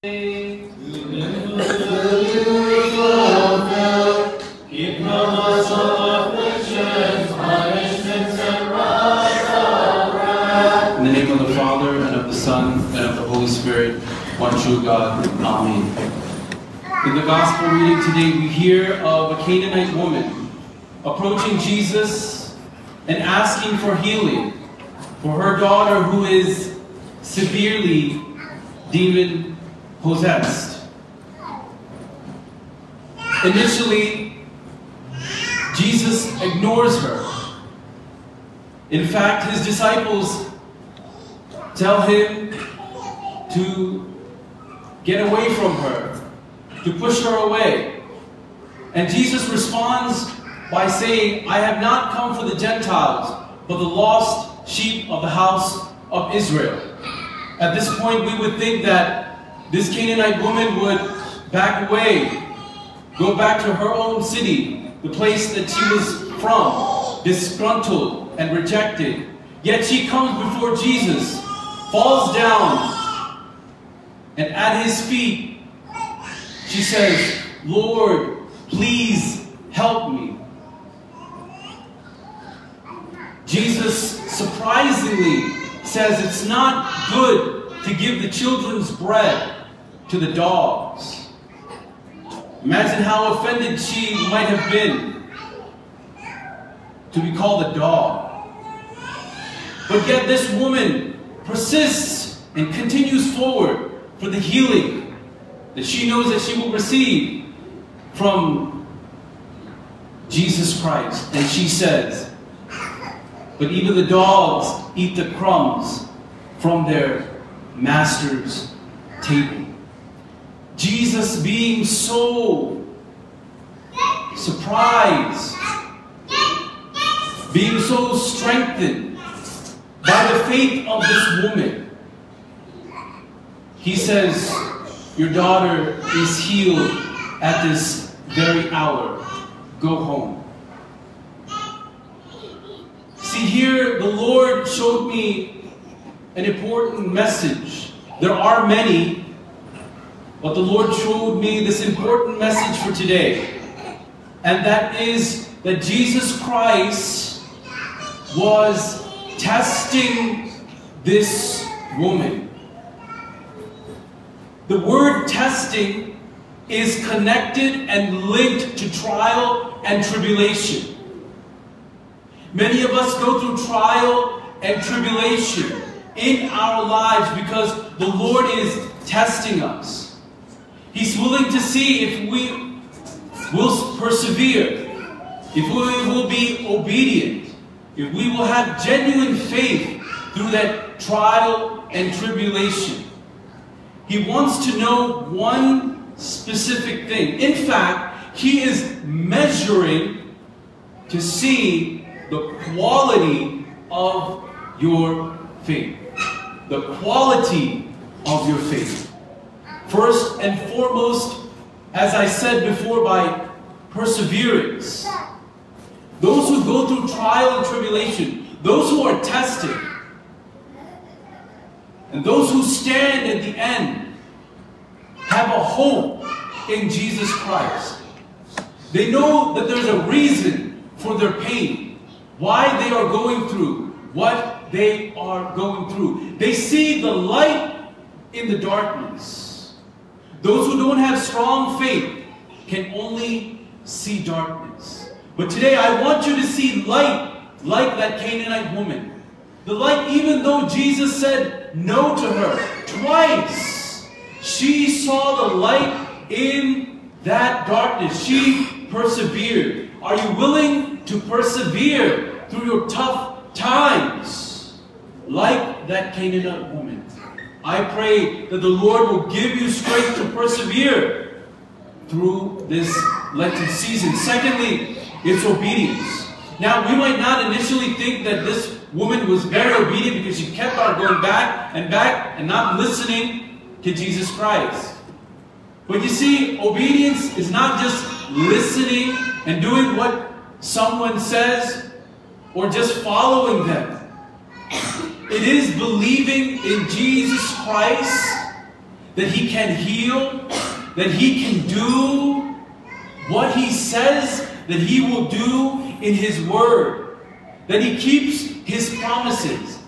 In the name of the Father, and of the Son, and of the Holy Spirit, one true God. Amen. In the Gospel reading today, we hear of a Canaanite woman approaching Jesus and asking for healing for her daughter who is severely demon possessed. Initially, Jesus ignores her. In fact, his disciples tell him to get away from her, to push her away. And Jesus responds by saying, I have not come for the Gentiles, but the lost sheep of the house of Israel. At this point, we would think that this Canaanite woman would back away, go back to her own city, the place that she was from, disgruntled and rejected. Yet she comes before Jesus, falls down, and at his feet, she says, Lord, please help me. Jesus surprisingly says it's not good to give the children's bread to the dogs. Imagine how offended she might have been to be called a dog. But yet this woman persists and continues forward for the healing that she knows that she will receive from Jesus Christ. And she says, but even the dogs eat the crumbs from their master's table. Jesus being so surprised, being so strengthened by the faith of this woman, he says, Your daughter is healed at this very hour. Go home. See, here the Lord showed me an important message. There are many, but the Lord showed me this important message for today. And that is that Jesus Christ was testing this woman. The word testing is connected and linked to trial and tribulation. Many of us go through trial and tribulation in our lives because the Lord is testing us. Willing to see if we will persevere, if we will be obedient, if we will have genuine faith through that trial and tribulation. He wants to know one specific thing. In fact, he is measuring to see the quality of your faith. The quality of your faith. First and foremost, as I said before, by perseverance. Those who go through trial and tribulation, those who are tested, and those who stand at the end have a hope in Jesus Christ. They know that there's a reason for their pain, why they are going through what they are going through. They see the light in the darkness. Those who don't have strong faith can only see darkness. But today I want you to see light like that Canaanite woman. The light, even though Jesus said no to her twice, she saw the light in that darkness. She persevered. Are you willing to persevere through your tough times like that Canaanite woman? I pray that the Lord will give you strength to persevere through this Lenten season. Secondly, it's obedience. Now, we might not initially think that this woman was very obedient because she kept on going back and back and not listening to Jesus Christ. But you see, obedience is not just listening and doing what someone says or just following them. It is believing in Jesus Christ that He can heal, that He can do what He says that He will do in His Word, that He keeps His promises.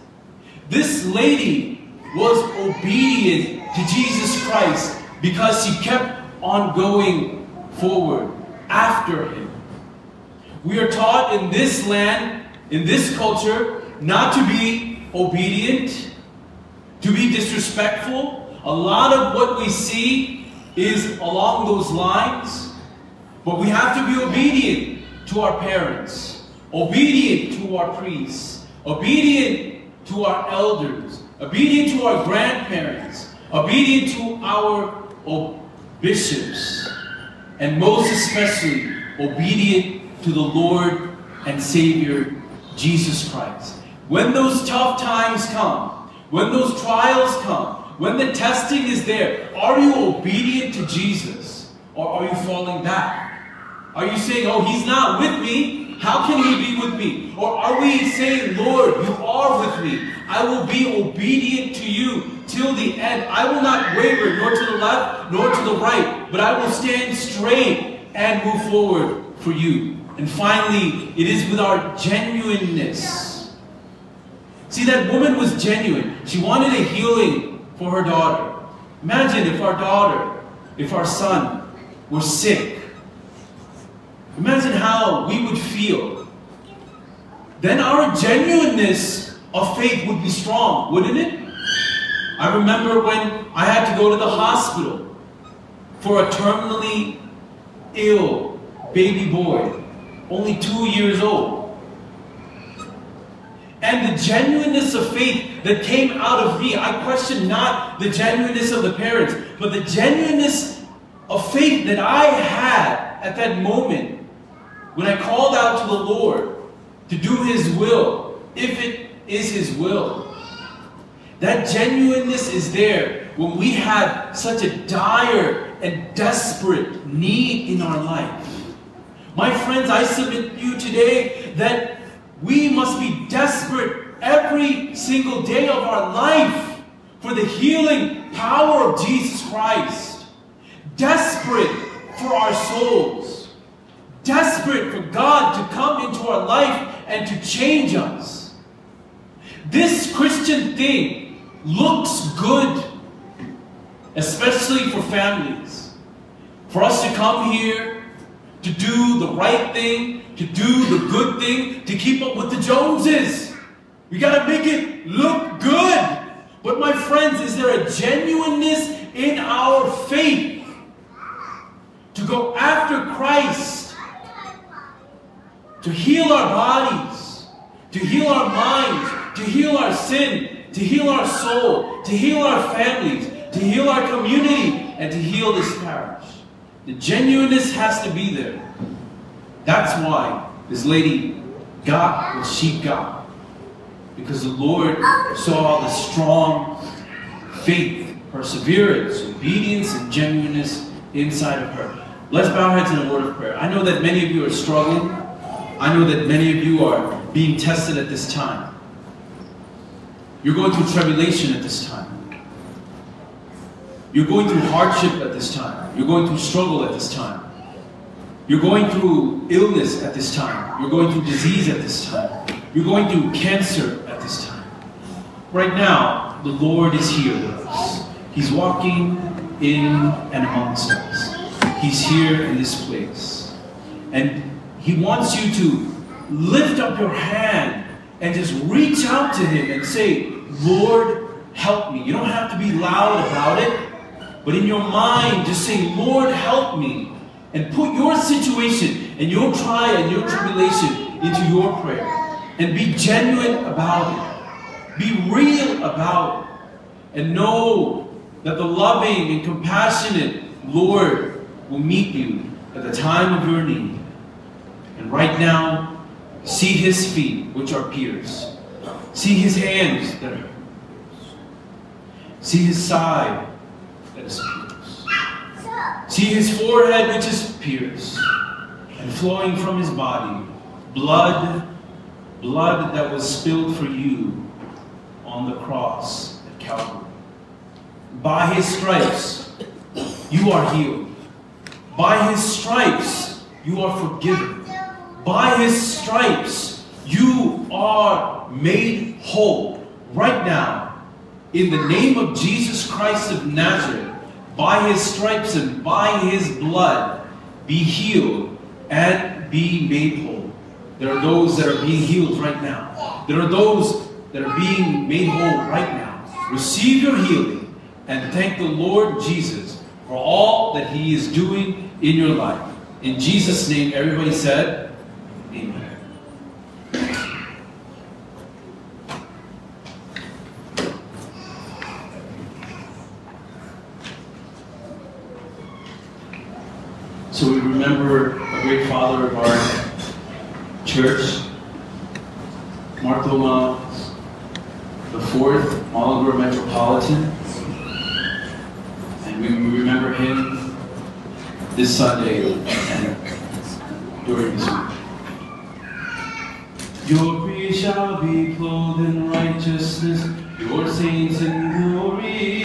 This lady was obedient to Jesus Christ because she kept on going forward after Him. We are taught in this land, in this culture, not to be obedient, to be disrespectful. A lot of what we see is along those lines. But we have to be obedient to our parents, obedient to our priests, obedient to our elders, obedient to our grandparents, obedient to our bishops, and most especially obedient to the Lord and Savior Jesus Christ. When those tough times come, when those trials come, when the testing is there, are you obedient to Jesus or are you falling back? Are you saying, oh, he's not with me? How can he be with me? Or are we saying, Lord, you are with me. I will be obedient to you till the end. I will not waver nor to the left nor to the right, but I will stand straight and move forward for you. And finally, it is with our genuineness. See, that woman was genuine. She wanted a healing for her daughter. Imagine if our daughter, if our son were sick Imagine how we would feel. Then our genuineness of faith would be strong, wouldn't it? I remember when I had to go to the hospital for a terminally ill baby boy, only two years old. And the genuineness of faith that came out of me, I question not the genuineness of the parents, but the genuineness of faith that I had at that moment when I called out to the Lord to do His will, if it is His will, that genuineness is there when we have such a dire and desperate need in our life. My friends, I submit to you today that we must be desperate every single day of our life for the healing power of Jesus Christ. Desperate for our souls desperate for God to come into our life and to change us. This Christian thing looks good, especially for families. For us to come here, to do the right thing, to do the good thing, to keep up with the Joneses. We got to make it look good. But my friends, is there a genuineness in our faith to go after Christ to heal our bodies, to heal our minds, to heal our sin, to heal our soul, to heal our families, to heal our community, and to heal this parish. The genuineness has to be there. That's why this lady got what she got. Because the Lord saw the strong faith, perseverance, obedience, and genuineness inside of her. Let's bow our heads in a word of prayer. I know that many of you are struggling. I know that many of you are being tested at this time. You're going through tribulation at this time. You're going through hardship at this time. You're going through struggle at this time. You're going through illness at this time. You're going through disease at this time. You're going through cancer at this time. Right now, the Lord is here with us. He's walking in and amongst us. He's here in this place. And he wants you to lift up your hand and just reach out to Him and say, Lord, help me. You don't have to be loud about it, but in your mind, just say, Lord, help me. And put your situation and your trial and your tribulation into your prayer. And be genuine about it. Be real about it. And know that the loving and compassionate Lord will meet you at the time of your need. And right now, see his feet, which are pierced. See his hands that are See his side that is pierced. See his forehead, which is pierced. And flowing from his body, blood, blood that was spilled for you on the cross at Calvary. by his stripes, you are healed. By his stripes, you are forgiven. By his stripes, you are made whole. Right now, in the name of Jesus Christ of Nazareth, by his stripes and by his blood, be healed and be made whole. There are those that are being healed right now. There are those that are being made whole right now. Receive your healing and thank the Lord Jesus for all that he is doing in your life. In Jesus' name, everybody said, Amen. So we remember a great father of our church, the fourth, Marlborough Metropolitan. And we remember him this Sunday and during this week. Your praise shall be clothed in righteousness, your saints in glory.